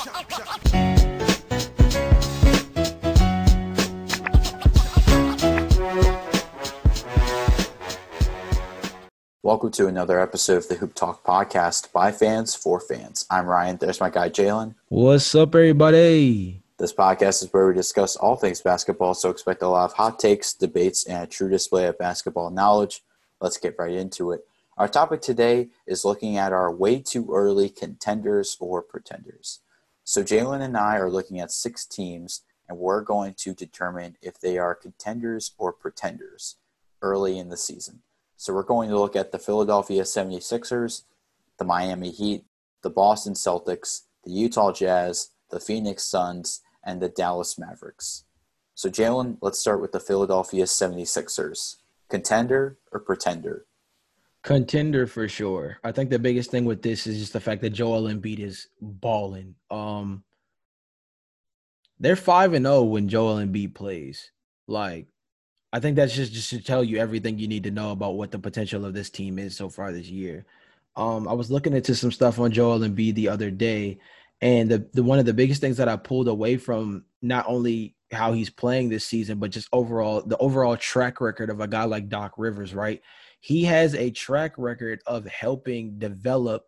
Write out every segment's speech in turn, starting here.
Welcome to another episode of the Hoop Talk podcast by fans for fans. I'm Ryan. There's my guy Jalen. What's up, everybody? This podcast is where we discuss all things basketball, so expect a lot of hot takes, debates, and a true display of basketball knowledge. Let's get right into it. Our topic today is looking at our way too early contenders or pretenders. So Jalen and I are looking at six teams, and we're going to determine if they are contenders or pretenders early in the season. So we're going to look at the Philadelphia 76ers, the Miami Heat, the Boston Celtics, the Utah Jazz, the Phoenix Suns, and the Dallas Mavericks. So, Jalen, let's start with the Philadelphia 76ers. Contender or pretender? Contender for sure. I think the biggest thing with this is just the fact that Joel Embiid is balling. Um, they're five and zero oh when Joel Embiid plays. Like I think that's just just to tell you everything you need to know about what the potential of this team is so far this year. Um, I was looking into some stuff on Joel Embiid the other day, and the, the one of the biggest things that I pulled away from not only how he's playing this season, but just overall the overall track record of a guy like Doc Rivers, right? He has a track record of helping develop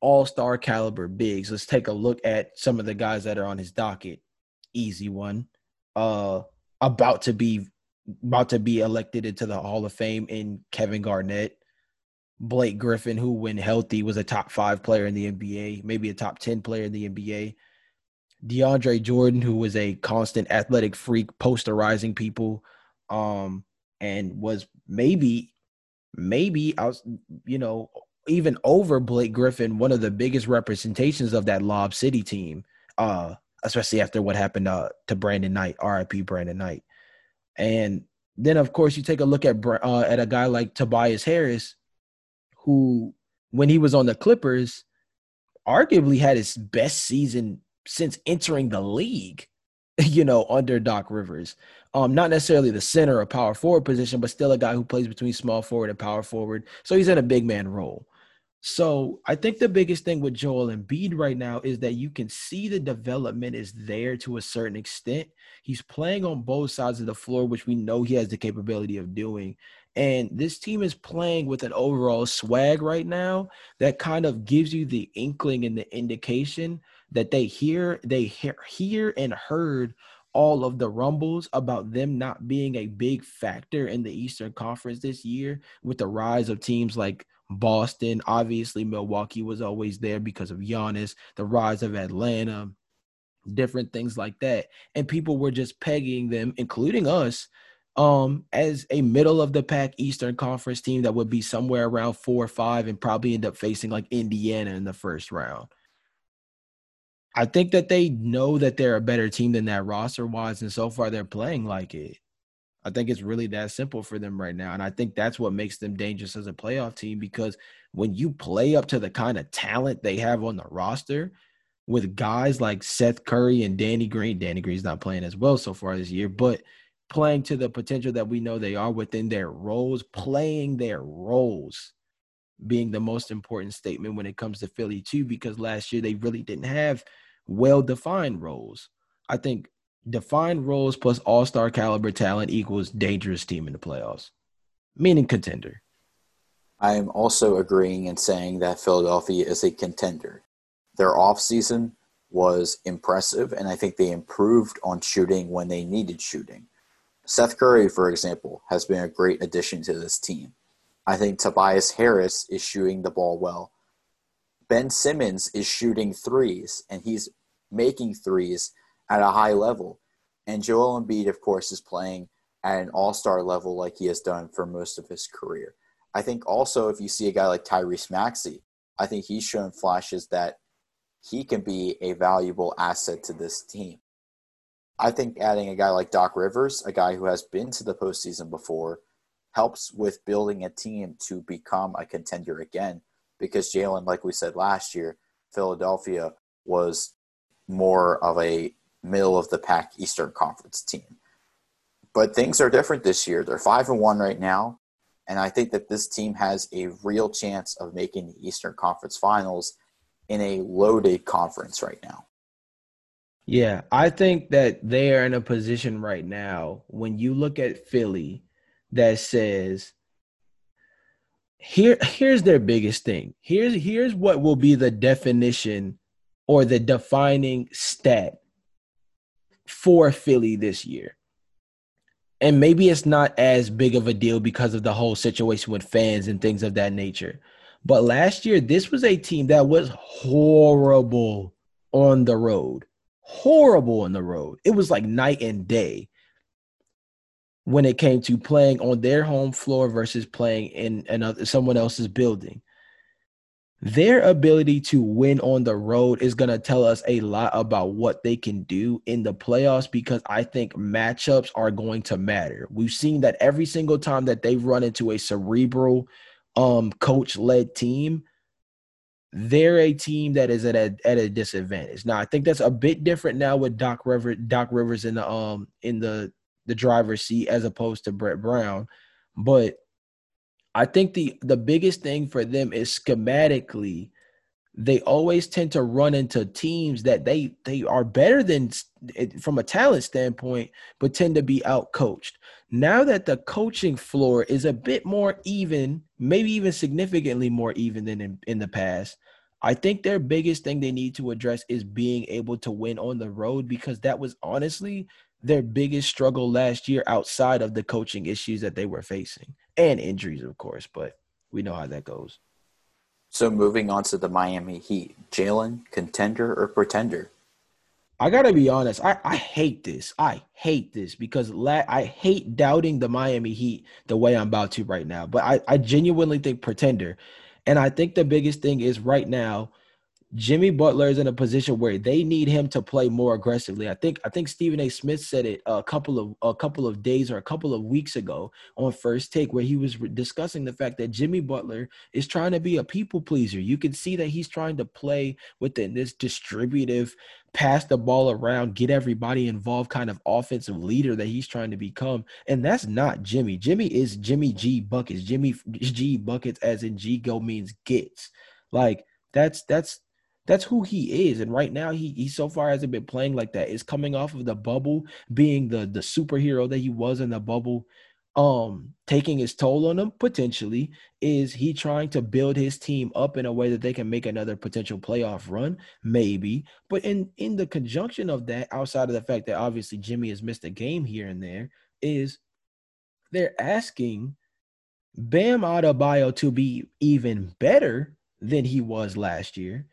all-star caliber bigs. Let's take a look at some of the guys that are on his docket. Easy one. Uh about to be about to be elected into the Hall of Fame in Kevin Garnett, Blake Griffin, who when healthy was a top five player in the NBA, maybe a top 10 player in the NBA. DeAndre Jordan, who was a constant athletic freak, posterizing people, um, and was maybe, maybe I was, you know, even over Blake Griffin, one of the biggest representations of that Lob City team, uh, especially after what happened uh, to Brandon Knight, RIP Brandon Knight. And then, of course, you take a look at uh, at a guy like Tobias Harris, who, when he was on the Clippers, arguably had his best season since entering the league. You know, under Doc Rivers, um, not necessarily the center or power forward position, but still a guy who plays between small forward and power forward. So he's in a big man role. So I think the biggest thing with Joel Embiid right now is that you can see the development is there to a certain extent. He's playing on both sides of the floor, which we know he has the capability of doing. And this team is playing with an overall swag right now that kind of gives you the inkling and the indication that they hear, they hear, hear and heard all of the rumbles about them not being a big factor in the Eastern Conference this year with the rise of teams like Boston. Obviously, Milwaukee was always there because of Giannis, the rise of Atlanta, different things like that. And people were just pegging them, including us, um, as a middle of the pack Eastern Conference team that would be somewhere around four or five and probably end up facing like Indiana in the first round. I think that they know that they're a better team than that roster wise, and so far they're playing like it. I think it's really that simple for them right now. And I think that's what makes them dangerous as a playoff team because when you play up to the kind of talent they have on the roster with guys like Seth Curry and Danny Green, Danny Green's not playing as well so far this year, but playing to the potential that we know they are within their roles, playing their roles being the most important statement when it comes to Philly too, because last year they really didn't have well defined roles. I think defined roles plus all star caliber talent equals dangerous team in the playoffs, meaning contender. I am also agreeing and saying that Philadelphia is a contender. Their offseason was impressive, and I think they improved on shooting when they needed shooting. Seth Curry, for example, has been a great addition to this team. I think Tobias Harris is shooting the ball well. Ben Simmons is shooting threes, and he's making threes at a high level. And Joel Embiid, of course, is playing at an all star level like he has done for most of his career. I think also if you see a guy like Tyrese Maxey, I think he's shown flashes that he can be a valuable asset to this team. I think adding a guy like Doc Rivers, a guy who has been to the postseason before, helps with building a team to become a contender again. Because Jalen, like we said last year, Philadelphia was more of a middle of the pack Eastern Conference team. But things are different this year. They're five and one right now, and I think that this team has a real chance of making the Eastern Conference Finals in a loaded conference right now. Yeah, I think that they are in a position right now when you look at Philly that says here here's their biggest thing. Here's here's what will be the definition or the defining stat for Philly this year. And maybe it's not as big of a deal because of the whole situation with fans and things of that nature. But last year, this was a team that was horrible on the road horrible on the road. It was like night and day when it came to playing on their home floor versus playing in another someone else's building. Their ability to win on the road is going to tell us a lot about what they can do in the playoffs because I think matchups are going to matter. We've seen that every single time that they've run into a cerebral um coach led team, they're a team that is at a at a disadvantage. Now, I think that's a bit different now with Doc Rivers, Doc Rivers in the um in the the driver's seat as opposed to Brett Brown, but I think the the biggest thing for them is schematically they always tend to run into teams that they they are better than from a talent standpoint but tend to be out coached now that the coaching floor is a bit more even maybe even significantly more even than in, in the past i think their biggest thing they need to address is being able to win on the road because that was honestly their biggest struggle last year outside of the coaching issues that they were facing and injuries of course but we know how that goes so moving on to the Miami Heat, Jalen, contender or pretender? I gotta be honest. I, I hate this. I hate this because la- I hate doubting the Miami Heat the way I'm about to right now. But I, I genuinely think pretender, and I think the biggest thing is right now Jimmy Butler is in a position where they need him to play more aggressively. I think I think Stephen A. Smith said it a couple of a couple of days or a couple of weeks ago on First Take, where he was discussing the fact that Jimmy Butler is trying to be a people pleaser. You can see that he's trying to play within this distributive, pass the ball around, get everybody involved kind of offensive leader that he's trying to become. And that's not Jimmy. Jimmy is Jimmy G buckets. Jimmy G buckets, as in G go means gets. Like that's that's that's who he is. And right now, he he so far hasn't been playing like that. Is coming off of the bubble, being the the superhero that he was in the bubble, um, taking his toll on him potentially. Is he trying to build his team up in a way that they can make another potential playoff run? Maybe. But in in the conjunction of that, outside of the fact that obviously Jimmy has missed a game here and there, is they're asking Bam Adebayo to be even better than he was last year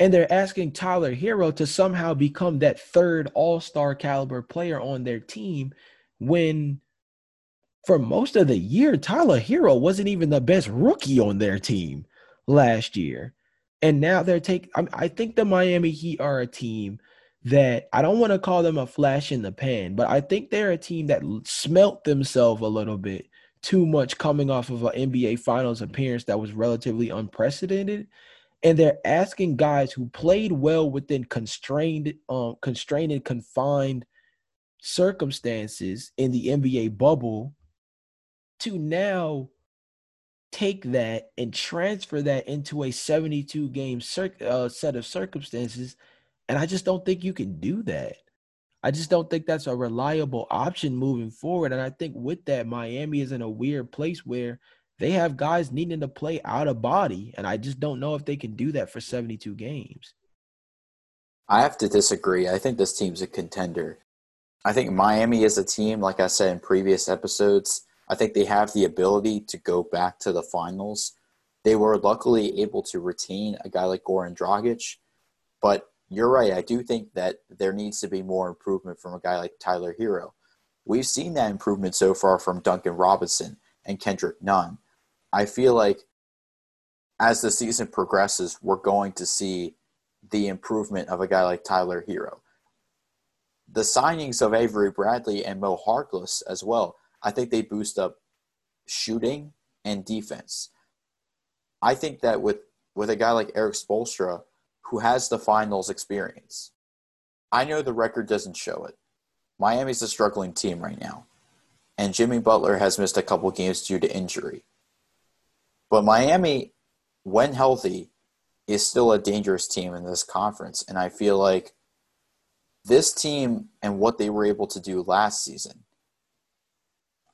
and they're asking Tyler Herro to somehow become that third all-star caliber player on their team when for most of the year Tyler Herro wasn't even the best rookie on their team last year. And now they're taking I think the Miami Heat are a team that I don't want to call them a flash in the pan, but I think they're a team that smelt themselves a little bit too much coming off of an NBA Finals appearance that was relatively unprecedented and they're asking guys who played well within constrained, um, constrained and confined circumstances in the NBA bubble to now take that and transfer that into a 72 game cir- uh, set of circumstances. And I just don't think you can do that. I just don't think that's a reliable option moving forward. And I think with that, Miami is in a weird place where they have guys needing to play out of body, and I just don't know if they can do that for 72 games. I have to disagree. I think this team's a contender. I think Miami is a team, like I said in previous episodes, I think they have the ability to go back to the finals. They were luckily able to retain a guy like Goran Dragic, but you're right. I do think that there needs to be more improvement from a guy like Tyler Herro. We've seen that improvement so far from Duncan Robinson and Kendrick Nunn. I feel like as the season progresses, we're going to see the improvement of a guy like Tyler Herro. The signings of Avery Bradley and Mo Harkless as well, I think they boost up shooting and defense. I think that with, with a guy like Erik Spoelstra, who has the finals experience, I know the record doesn't show it. Miami's a struggling team right now, and Jimmy Butler has missed a couple games due to injury. But Miami, when healthy, is still a dangerous team in this conference. And I feel like this team and what they were able to do last season,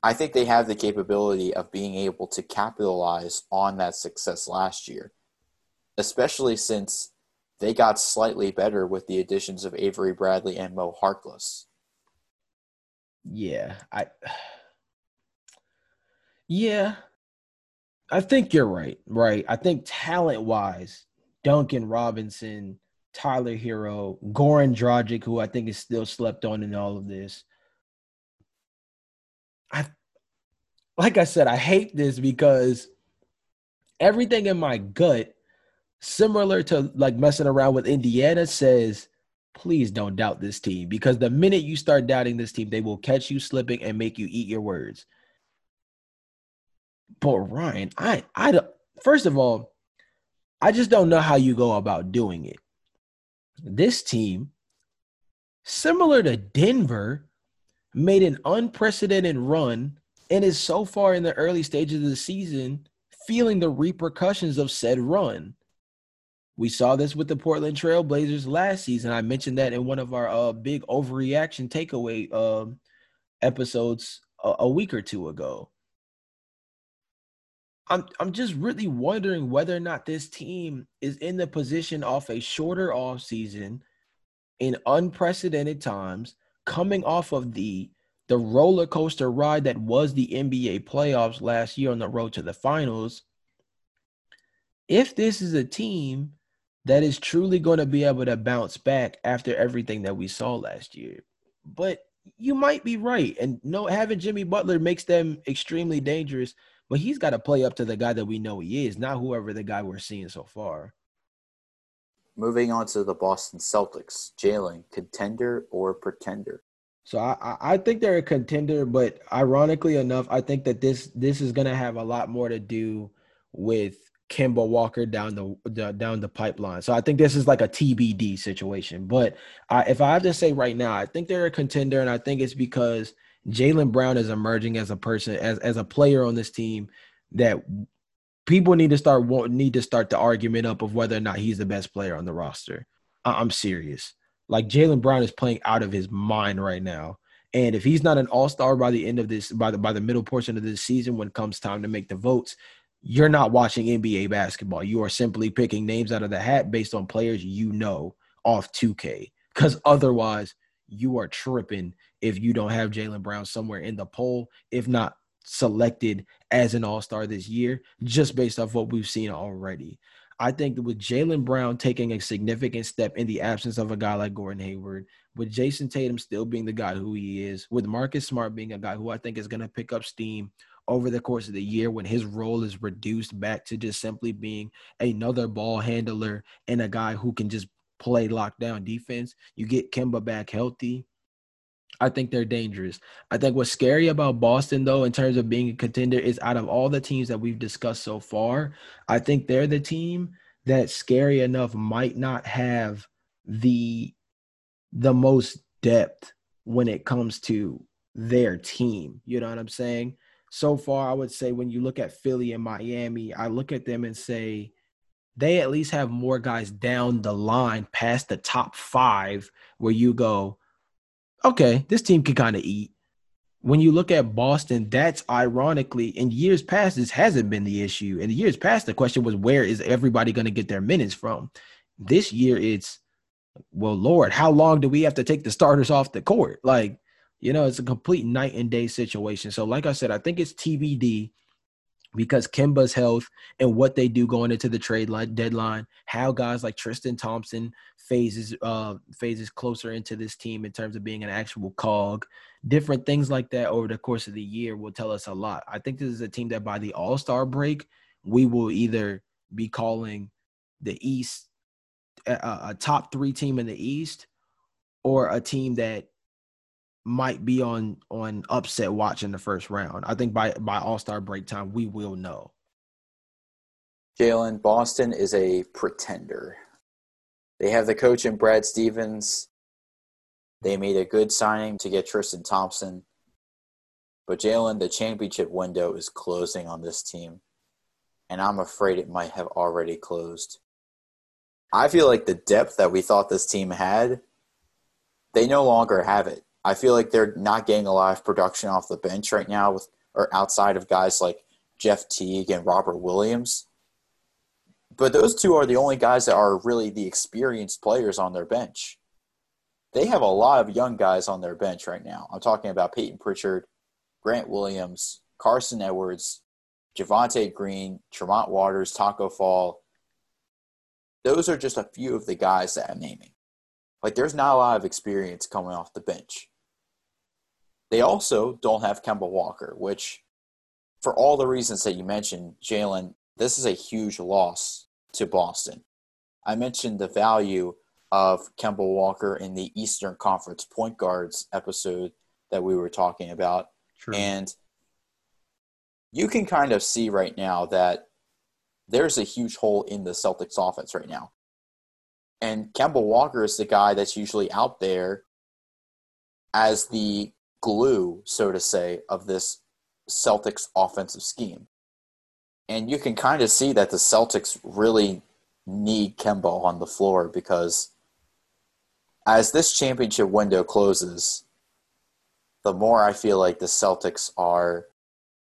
I think they have the capability of being able to capitalize on that success last year, especially since they got slightly better with the additions of Avery Bradley and Mo Harkless. Yeah, I Yeah. I think you're right. Right. I think talent wise, Duncan Robinson, Tyler Herro, Goran Dragic, who I think is still slept on in all of this. I like I said, I hate this because everything in my gut, similar to like messing around with Indiana, says please don't doubt this team because the minute you start doubting this team, they will catch you slipping and make you eat your words. But Ryan, I I don't first of all, I just don't know how you go about doing it. This team, similar to Denver, made an unprecedented run and is so far in the early stages of the season feeling the repercussions of said run. We saw this with the Portland Trailblazers last season. I mentioned that in one of our uh, big overreaction takeaway uh, episodes a, a week or two ago. I'm I'm just really wondering whether or not this team is in the position off a shorter off season in unprecedented times, coming off of the the roller coaster ride that was the NBA playoffs last year on the road to the finals. If this is a team that is truly going to be able to bounce back after everything that we saw last year. But you might be right. And no, having Jimmy Butler makes them extremely dangerous, but he's got to play up to the guy that we know he is, not whoever the guy we're seeing so far. Moving on to the Boston Celtics, Jalen, contender or pretender? So I, I think they're a contender, but ironically enough, I think that this this is going to have a lot more to do with Kemba Walker down the, the, down the pipeline. So I think this is like a TBD situation. But I, if I have to say right now, I think they're a contender, and I think it's because Jaylen Brown is emerging as a person, as as a player on this team that people need to start need to start the argument up of whether or not he's the best player on the roster. I, I'm serious. Like Jaylen Brown is playing out of his mind right now. And if he's not an all-star by the end of this, by the by the middle portion of this season, when it comes time to make the votes, you're not watching NBA basketball. You are simply picking names out of the hat based on players you know off 2K. Because otherwise, you are tripping if you don't have Jaylen Brown somewhere in the poll, if not selected as an all star this year, just based off what we've seen already. I think that with Jaylen Brown taking a significant step in the absence of a guy like Gordon Hayward, with Jayson Tatum still being the guy who he is, with Marcus Smart being a guy who I think is going to pick up steam over the course of the year when his role is reduced back to just simply being another ball handler and a guy who can just play lockdown defense. You get Kemba back healthy. I think they're dangerous. I think what's scary about Boston, though, in terms of being a contender, is out of all the teams that we've discussed so far, I think they're the team that scary enough might not have the the most depth when it comes to their team. You know what I'm saying? so far, I would say when you look at Philly and Miami, I look at them and say they at least have more guys down the line past the top five where you go, okay, this team can kind of eat. When you look at Boston, that's ironically in years past, this hasn't been the issue. In the years past, the question was where is everybody going to get their minutes from? This year, it's well, Lord, how long do we have to take the starters off the court? Like, you know, it's a complete night and day situation. So, like I said, I think it's TBD because Kemba's health and what they do going into the trade deadline, how guys like Tristan Thompson phases uh phases closer into this team in terms of being an actual cog, different things like that over the course of the year will tell us a lot. I think this is a team that by the All Star break, we will either be calling the East a, a top three team in the East, or a team that might be on on upset watch in the first round. I think by by All Star break time, we will know. Jalen, Boston is a pretender. They have the coach in Brad Stevens. They made a good signing to get Tristan Thompson. But Jalen, the championship window is closing on this team. And I'm afraid it might have already closed. I feel like the depth that we thought this team had they no longer have it. I feel like they're not getting a lot of production off the bench right now with or outside of guys like Jeff Teague and Robert Williams. But those two are the only guys that are really the experienced players on their bench. They have a lot of young guys on their bench right now. I'm talking about Payton Pritchard, Grant Williams, Carsen Edwards, Javonte Green, Tremont Waters, Tacko Fall. Those are just a few of the guys that I'm naming. Like, there's not a lot of experience coming off the bench. They also don't have Kemba Walker, which, for all the reasons that you mentioned, Jalen, this is a huge loss to Boston. I mentioned the value of Kemba Walker in the Eastern Conference point guards episode that we were talking about. True. And you can kind of see right now that there's a huge hole in the Celtics offense right now. And Kemba Walker is the guy that's usually out there as the glue, so to say, of this Celtics offensive scheme. And you can kind of see that the Celtics really need Kemba on the floor because as this championship window closes, the more I feel like the Celtics are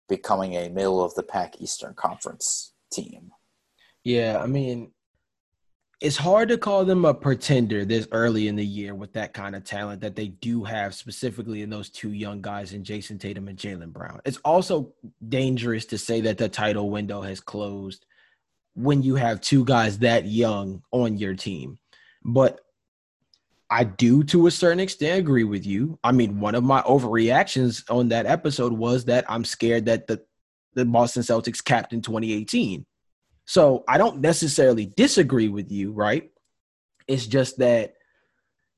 becoming a middle of the pack Eastern Conference team. Yeah, I mean, it's hard to call them a pretender this early in the year with that kind of talent that they do have specifically in those two young guys in Jayson Tatum and Jaylen Brown. It's also dangerous to say that the title window has closed when you have two guys that young on your team. But I do to a certain extent agree with you. I mean, one of my overreactions on that episode was that I'm scared that the the Boston Celtics capped in 2018 so I don't necessarily disagree with you, right? It's just that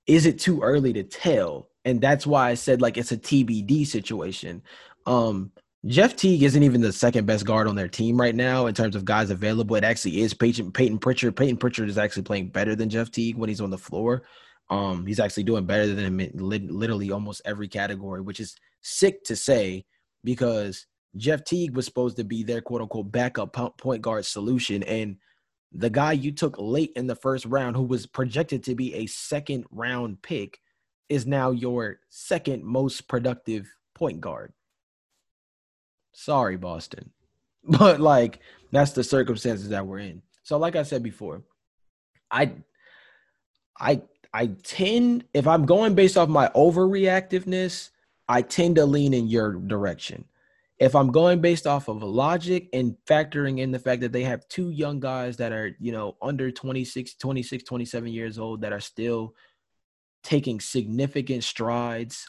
is it too early to tell? And that's why I said like it's a TBD situation. Um, Jeff Teague isn't even the second best guard on their team right now in terms of guys available. It actually is Payton, Payton Pritchard. Payton Pritchard is actually playing better than Jeff Teague when he's on the floor. Um, he's actually doing better than him in literally almost every category, which is sick to say because Jeff Teague was supposed to be their quote unquote backup point guard solution. And the guy you took late in the first round, who was projected to be a second round pick, is now your second most productive point guard. Sorry, Boston. But like that's the circumstances that we're in. So like I said before, I I I tend if I'm going based off my overreactiveness, I tend to lean in your direction if I'm going based off of logic and factoring in the fact that they have two young guys that are, you know, under 26, 26, 27 years old that are still taking significant strides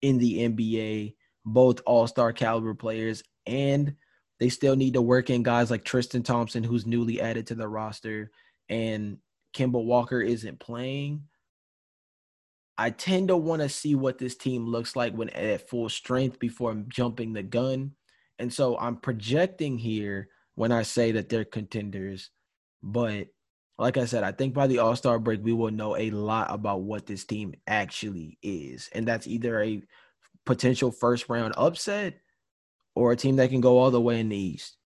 in the NBA, both all-star caliber players and they still need to work in guys like Tristan Thompson who's newly added to the roster and Kemba Walker isn't playing. I tend to want to see what this team looks like when at full strength before I'm jumping the gun. And so I'm projecting here when I say that they're contenders. But like I said, I think by the All Star break, we will know a lot about what this team actually is. And that's either a potential first round upset or a team that can go all the way in the East.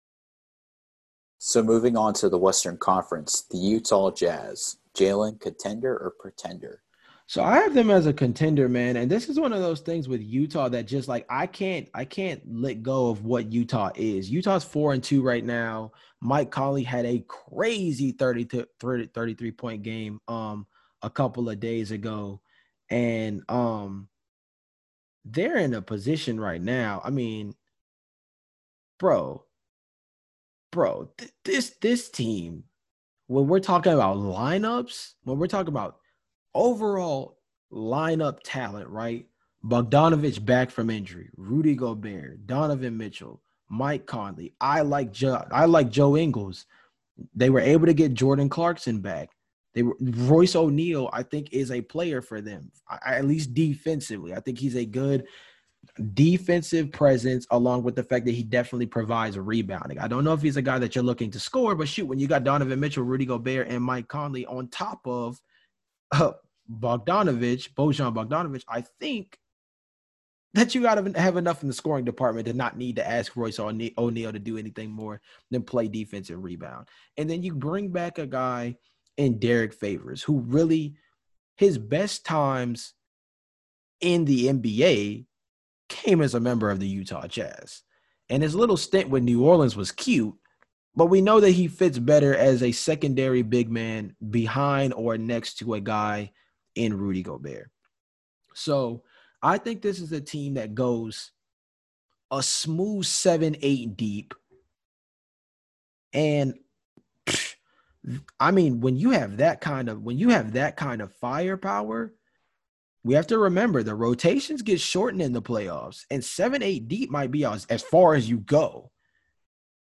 So moving on to the Western Conference, the Utah Jazz, Jalen, contender or pretender? So I have them as a contender, man. And this is one of those things with Utah that just like I can't I can't let go of what Utah is. Utah's 4 and 2 right now. Mike Conley had a crazy 30 to 30, 33 point game um a couple of days ago. And um they're in a position right now. I mean, bro, bro, th- this this team when we're talking about lineups, when we're talking about overall lineup talent, right? Bogdanovich back from injury, Rudy Gobert, Donovan Mitchell, Mike Conley. I like Joe. I like Joe Ingles. They were able to get Jordan Clarkson back. They were Royce O'Neale. I think is a player for them, I, at least defensively. I think he's a good defensive presence, along with the fact that he definitely provides rebounding. I don't know if he's a guy that you're looking to score, but shoot, when you got Donovan Mitchell, Rudy Gobert, and Mike Conley on top of Bogdanovich, Bojan Bogdanovich, I think that you got to have enough in the scoring department to not need to ask Royce O'Neale to do anything more than play defense and rebound. And then you bring back a guy in Derrick Favors who really his best times in the NBA came as a member of the Utah Jazz. And his little stint with New Orleans was cute, but we know that he fits better as a secondary big man behind or next to a guy in Rudy Gobert. So I think this is a team that goes a smooth seven, eight deep. And I mean, when you have that kind of when you have that kind of firepower, we have to remember the rotations get shortened in the playoffs, and seven, eight deep might be as, as far as you go.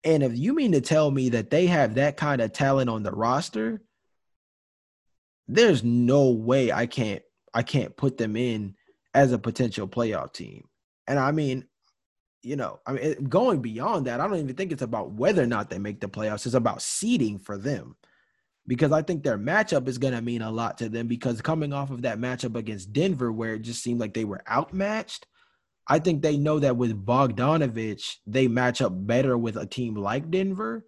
And if you mean to tell me that they have that kind of talent on the roster, there's no way I can't I can't put them in as a potential playoff team. And I mean, you know, I mean, going beyond that, I don't even think it's about whether or not they make the playoffs. It's about seeding for them because I think their matchup is going to mean a lot to them because coming off of that matchup against Denver, where it just seemed like they were outmatched, I think they know that with Bogdanovich, they match up better with a team like Denver.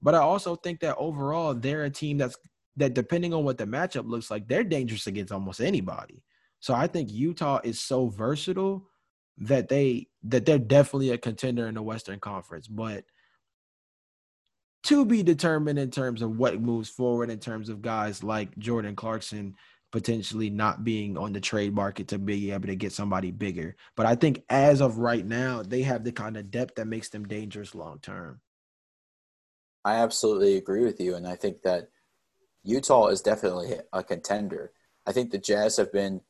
But I also think that overall, they're a team that's that depending on what the matchup looks like, they're dangerous against almost anybody. So I think Utah is so versatile that they that they're definitely a contender in the Western Conference. But to be determined in terms of what moves forward in terms of guys like Jordan Clarkson potentially not being on the trade market to be able to get somebody bigger. But I think as of right now, they have the kind of depth that makes them dangerous long term. I absolutely agree with you. And I think that Utah is definitely a contender. I think the Jazz have been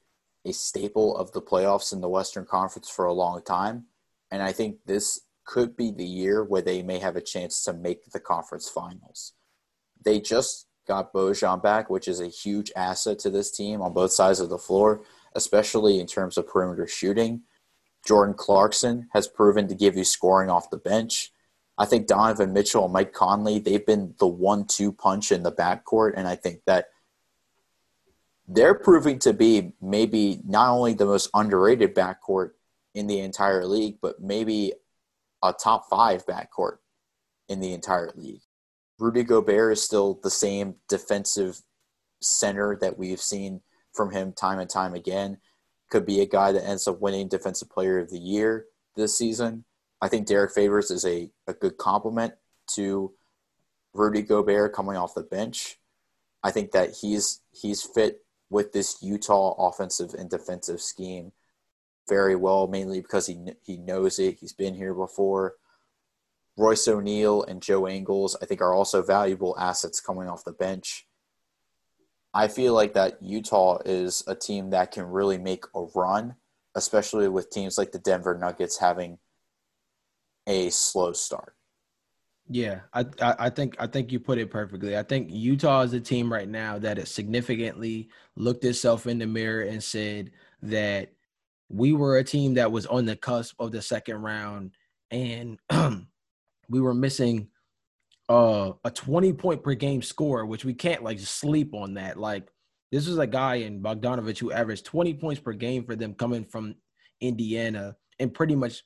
a staple of the playoffs in the Western Conference for a long time. And I think this could be the year where they may have a chance to make the conference finals. They just got Bojan back, which is a huge asset to this team on both sides of the floor, especially in terms of perimeter shooting. Jordan Clarkson has proven to give you scoring off the bench. I think Donovan Mitchell and Mike Conley, they've been the one two punch in the backcourt. And I think that they're proving to be maybe not only the most underrated backcourt in the entire league, but maybe a top five backcourt in the entire league. Rudy Gobert is still the same defensive center that we've seen from him time and time again. Could be a guy that ends up winning Defensive Player of the Year this season. I think Derrick Favors is a, a good complement to Rudy Gobert coming off the bench. I think that he's he's fit with this Utah offensive and defensive scheme very well, mainly because he he knows it. He's been here before. Royce O'Neale and Joe Ingles, I think, are also valuable assets coming off the bench. I feel like that Utah is a team that can really make a run, especially with teams like the Denver Nuggets having a slow start. Yeah, I, I think I think you put it perfectly. I think Utah is a team right now that has significantly looked itself in the mirror and said that we were a team that was on the cusp of the second round and we were missing uh, a 20 point per game score, which we can't like sleep on that. Like this was a guy in Bogdanovich who averaged 20 points per game for them coming from Indiana and pretty much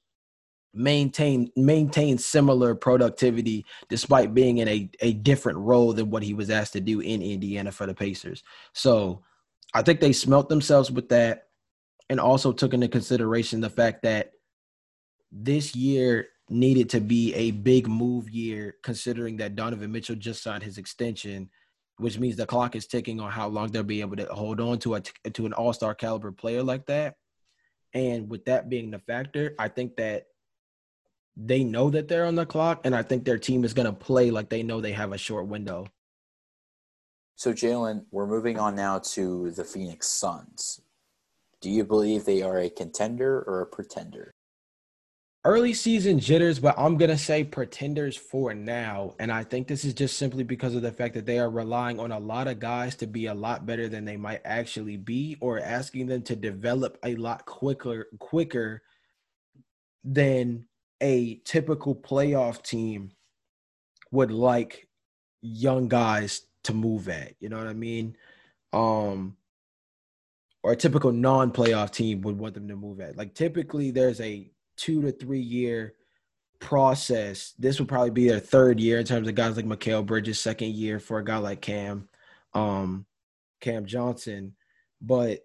maintain maintain similar productivity despite being in a, a different role than what he was asked to do in Indiana for the Pacers. So I think they smelt themselves with that and also took into consideration the fact that this year needed to be a big move year considering that Donovan Mitchell just signed his extension which means the clock is ticking on how long they'll be able to hold on to a to an all-star caliber player like that and with that being the factor I think that they know that they're on the clock, and I think their team is going to play like they know they have a short window. So, Jalen, we're moving on now to the Phoenix Suns. Do you believe they are a contender or a pretender? Early season jitters, but I'm going to say pretenders for now. And I think this is just simply because of the fact that they are relying on a lot of guys to be a lot better than they might actually be, or asking them to develop a lot quicker, quicker than a typical playoff team would like young guys to move at. You know what I mean? Um, or a typical non-playoff team would want them to move at. Like typically, there's a two to three year process. This would probably be their third year in terms of guys like Mikal Bridges, second year for a guy like Cam, um, Cam Johnson. But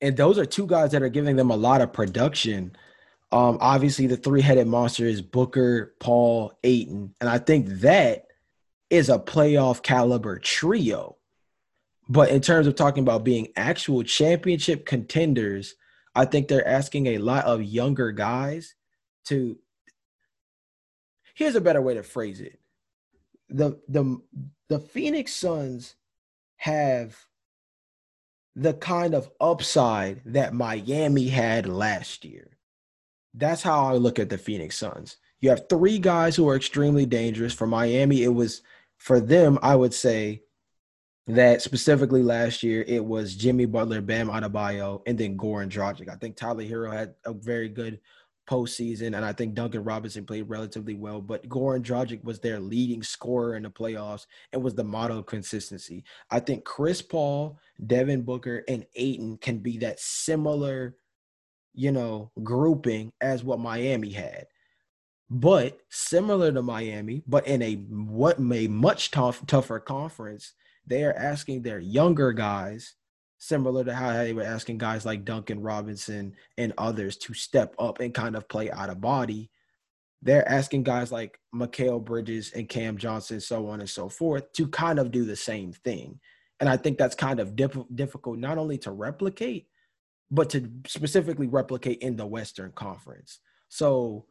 And those are two guys that are giving them a lot of production. Um, obviously, the three headed monster is Booker, Paul, Ayton. And I think that is a playoff caliber trio. But in terms of talking about being actual championship contenders, I think they're asking a lot of younger guys to. Here's a better way to phrase it. The the the Phoenix Suns have the kind of upside that Miami had last year. That's how I look at the Phoenix Suns. You have three guys who are extremely dangerous. For Miami, it was for them, I would say that specifically last year it was Jimmy Butler, Bam Adebayo, and then Goran Dragic. I think Tyler Herro had a very good postseason, and I think Duncan Robinson played relatively well. But Goran Dragic was their leading scorer in the playoffs and was the model of consistency. I think Chris Paul, Devin Booker, and Ayton can be that similar, you know, grouping as what Miami had. But similar to Miami, but in a what may much tough, tougher conference, they are asking their younger guys similar to how they were asking guys like Duncan Robinson and others to step up and kind of play out of body. They're asking guys like Mikal Bridges and Cam Johnson, so on and so forth, to kind of do the same thing. And I think that's kind of diff- difficult not only to replicate, but to specifically replicate in the Western Conference. So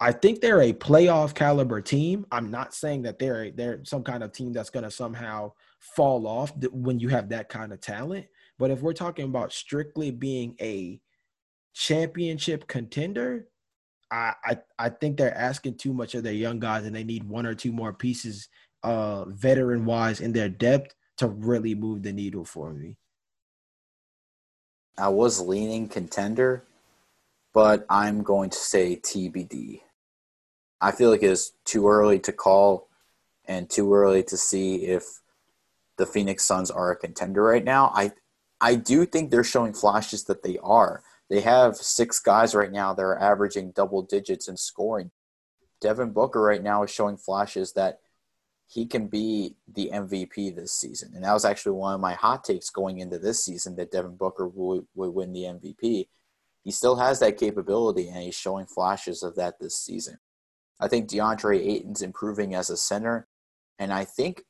I think they're a playoff caliber team. I'm not saying that they're they're some kind of team that's going to somehow fall off when you have that kind of talent. But if we're talking about strictly being a championship contender, I, I, I think they're asking too much of their young guys, and they need one or two more pieces, uh, veteran wise, in their depth to really move the needle for me. I was leaning contender, but I'm going to say TBD. I feel like it's too early to call and too early to see if the Phoenix Suns are a contender right now. I I do think they're showing flashes that they are. They have six guys right now that are averaging double digits in scoring. Devin Booker right now is showing flashes that he can be the MVP this season. And that was actually one of my hot takes going into this season that Devin Booker would, would win the MVP. He still has that capability and he's showing flashes of that this season. I think DeAndre Ayton's improving as a center. And I think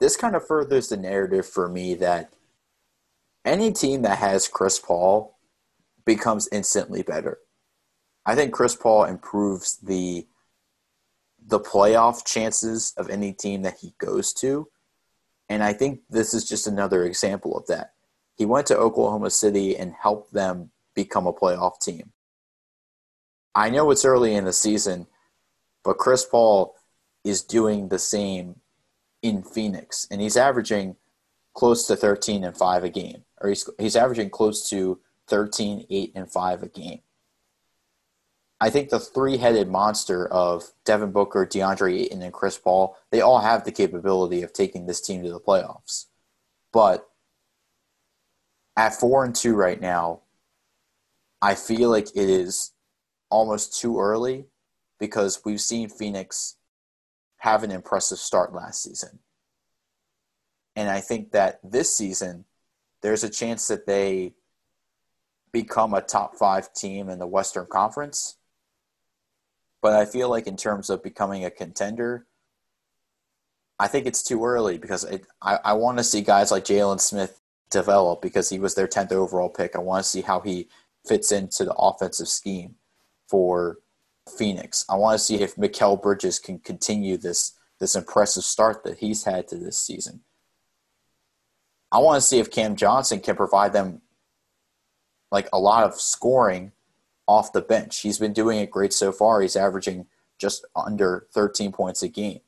this kind of furthers the narrative for me that – any team that has Chris Paul becomes instantly better. I think Chris Paul improves the the playoff chances of any team that he goes to. And I think this is just another example of that. He went to Oklahoma City and helped them become a playoff team. I know it's early in the season, but Chris Paul is doing the same in Phoenix, and he's averaging close to 13 and 5 a game or he's he's averaging close to 13, 8, and 5 a game. I think the three headed monster of Devin Booker, DeAndre Ayton, and Chris Paul, they all have the capability of taking this team to the playoffs. But at four and two right now, I feel like it is almost too early because we've seen Phoenix have an impressive start last season. And I think that this season there's a chance that they become a top five team in the Western Conference. But I feel like in terms of becoming a contender, I think it's too early because it, I, I want to see guys like Jalen Smith develop because he was their 10th overall pick. I want to see how he fits into the offensive scheme for Phoenix. I want to see if Mikal Bridges can continue this this impressive start that he's had to this season. I want to see if Cam Johnson can provide them like a lot of scoring off the bench. He's been doing it great so far. He's averaging just under 13 points a game.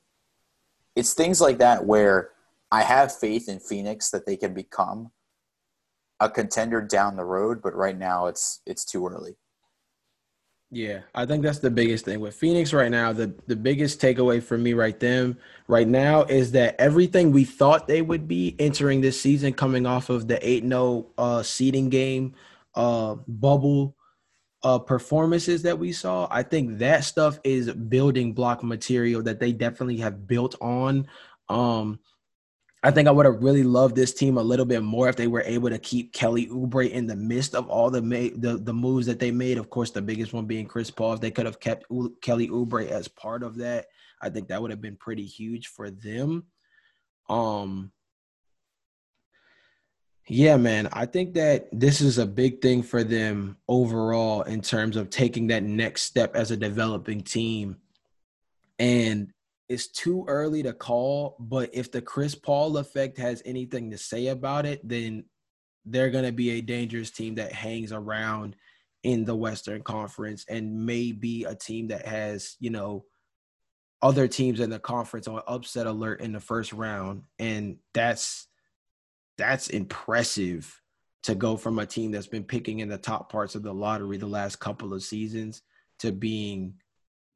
It's things like that where I have faith in Phoenix that they can become a contender down the road, but right now it's it's too early. Yeah, I think that's the biggest thing with Phoenix right now. The the biggest takeaway for me right them right now is that everything we thought they would be entering this season, coming off of the 8-0 uh seeding game, uh bubble uh performances that we saw, I think that stuff is building block material that they definitely have built on. Um I think I would have really loved this team a little bit more if they were able to keep Kelly Oubre in the midst of all the ma- the the moves that they made. Of course, the biggest one being Chris Paul. If they could have kept U- Kelly Oubre as part of that, I think that would have been pretty huge for them. Um, yeah, man, I think that this is a big thing for them overall in terms of taking that next step as a developing team. And it's too early to call, but if the Chris Paul effect has anything to say about it, then they're going to be a dangerous team that hangs around in the Western Conference and may be a team that has, you know, other teams in the conference on upset alert in the first round. And that's that's impressive to go from a team that's been picking in the top parts of the lottery the last couple of seasons to being,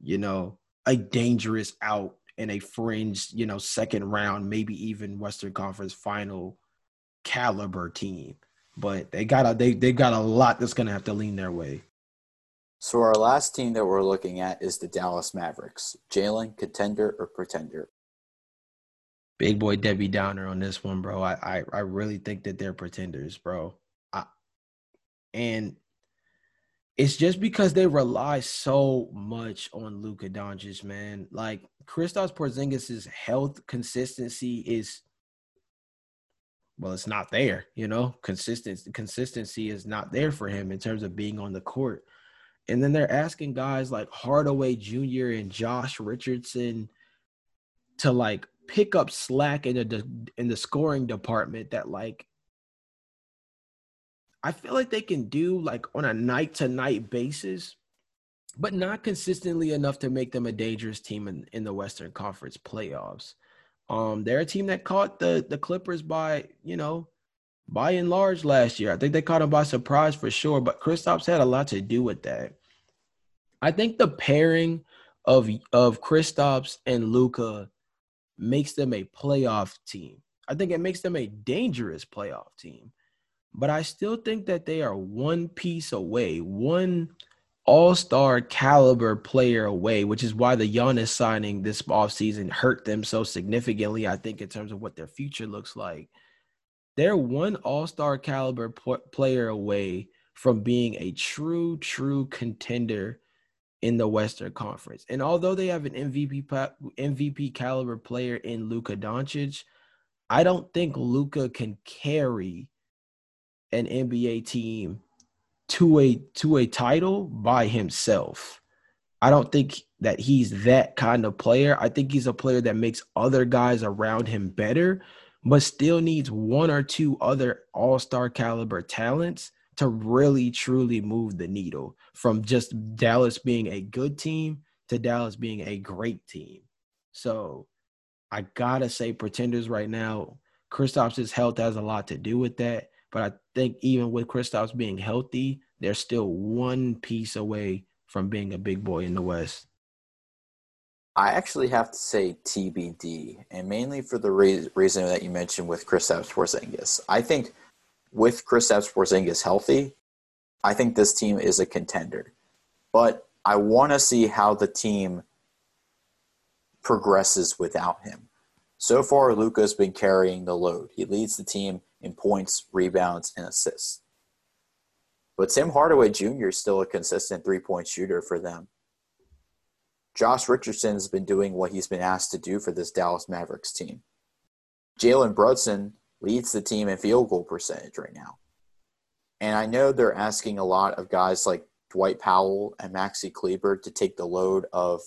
you know, a dangerous out in a fringe, you know, second round, maybe even Western Conference final caliber team. But they got a they they got a lot that's gonna have to lean their way. So our last team that we're looking at is the Dallas Mavericks. Jalen, contender or pretender? Big boy Debbie Downer on this one, bro. I I, I really think that they're pretenders, bro. I, and it's just because they rely so much on Luka Doncic, man. Like Kristaps Porzingis' health consistency is well, it's not there, you know. Consistency consistency is not there for him in terms of being on the court. And then they're asking guys like Hardaway Jr. and Josh Richardson to like pick up slack in the in the scoring department that like I feel like they can do like on a night to night basis, but not consistently enough to make them a dangerous team in, in the Western Conference playoffs. Um, they're a team that caught the the Clippers by, you know, by and large last year. I think they caught them by surprise for sure, but Kristaps had a lot to do with that. I think the pairing of of Kristaps and Luka makes them a playoff team. I think it makes them a dangerous playoff team but I still think that they are one piece away, one all-star caliber player away, which is why the Giannis signing this offseason hurt them so significantly, I think, in terms of what their future looks like. They're one all-star caliber player away from being a true, true contender in the Western Conference. And although they have an MVP MVP caliber player in Luka Doncic, I don't think Luka can carry an NBA team to a to a title by himself. I don't think that he's that kind of player. I think he's a player that makes other guys around him better, but still needs one or two other all-star caliber talents to really truly move the needle from just Dallas being a good team to Dallas being a great team. So I gotta say pretenders right now. Kristaps' health has a lot to do with that. But I think even with Kristaps being healthy, they're still one piece away from being a big boy in the West. I actually have to say TBD, and mainly for the re- reason that you mentioned with Kristaps Porzingis. I think with Kristaps Porzingis healthy, I think this team is a contender. But I want to see how the team progresses without him. So far, Luka's been carrying the load. He leads the team in points, rebounds, and assists. But Tim Hardaway Jr. is still a consistent three point shooter for them. Josh Richardson has been doing what he's been asked to do for this Dallas Mavericks team. Jalen Brunson leads the team in field goal percentage right now. And I know they're asking a lot of guys like Dwight Powell and Maxi Kleber to take the load of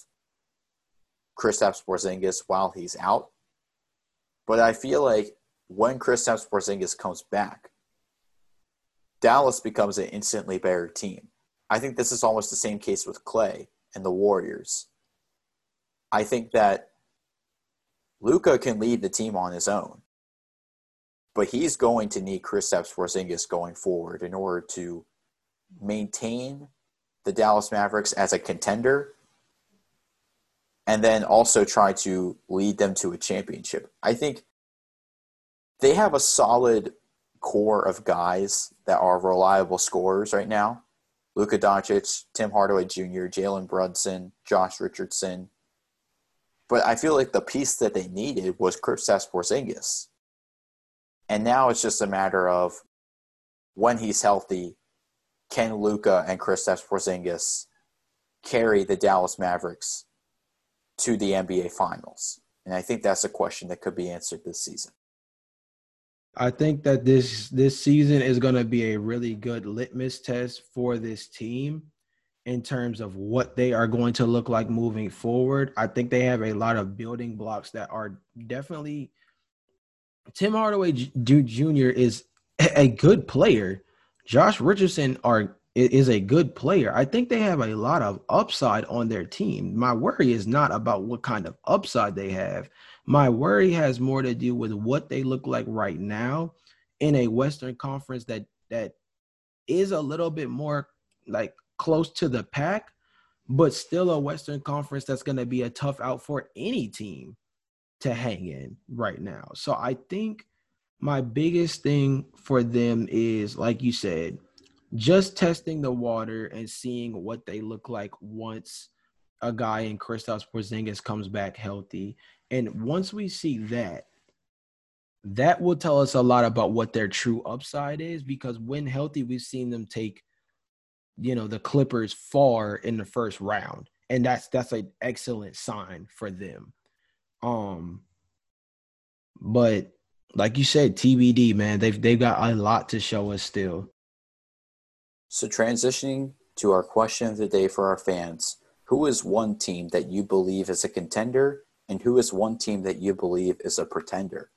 Kristaps Porzingis while he's out. But I feel like when Chris Kristaps Porzingis comes back, Dallas becomes an instantly better team. I think this is almost the same case with Clay and the Warriors. I think that Luka can lead the team on his own, but he's going to need Chris Kristaps Porzingis going forward in order to maintain the Dallas Mavericks as a contender and then also try to lead them to a championship. I think they have a solid core of guys that are reliable scorers right now. Luka Doncic, Tim Hardaway Jr., Jalen Brunson, Josh Richardson. But I feel like the piece that they needed was Kristaps Porzingis. And now it's just a matter of when he's healthy, can Luka and Kristaps Porzingis carry the Dallas Mavericks to the NBA Finals? And I think that's a question that could be answered this season. I think that this this season is going to be a really good litmus test for this team in terms of what they are going to look like moving forward. I think they have a lot of building blocks that are definitely Tim Hardaway Jr. is a good player. Josh Richardson are is a good player. I think they have a lot of upside on their team. My worry is not about what kind of upside they have. My worry has more to do with what they look like right now in a Western Conference that that is a little bit more like close to the pack, but still a Western Conference that's going to be a tough out for any team to hang in right now. So I think my biggest thing for them is, like you said, just testing the water and seeing what they look like once a guy in Kristaps Porzingis comes back healthy. And once we see that, that will tell us a lot about what their true upside is because when healthy, we've seen them take, you know, the Clippers far in the first round. And that's that's an excellent sign for them. Um but like you said, TBD, man, they've they've got a lot to show us still. So transitioning to our question of the day for our fans, who is one team that you believe is a contender and who is one team that you believe is a pretender?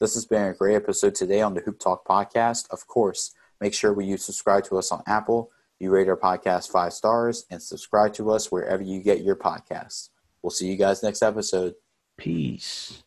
This has been a great episode today on the Hoop Talk podcast. Of course, make sure you subscribe to us on Apple, you rate our podcast five stars, and subscribe to us wherever you get your podcasts. We'll see you guys next episode. Peace.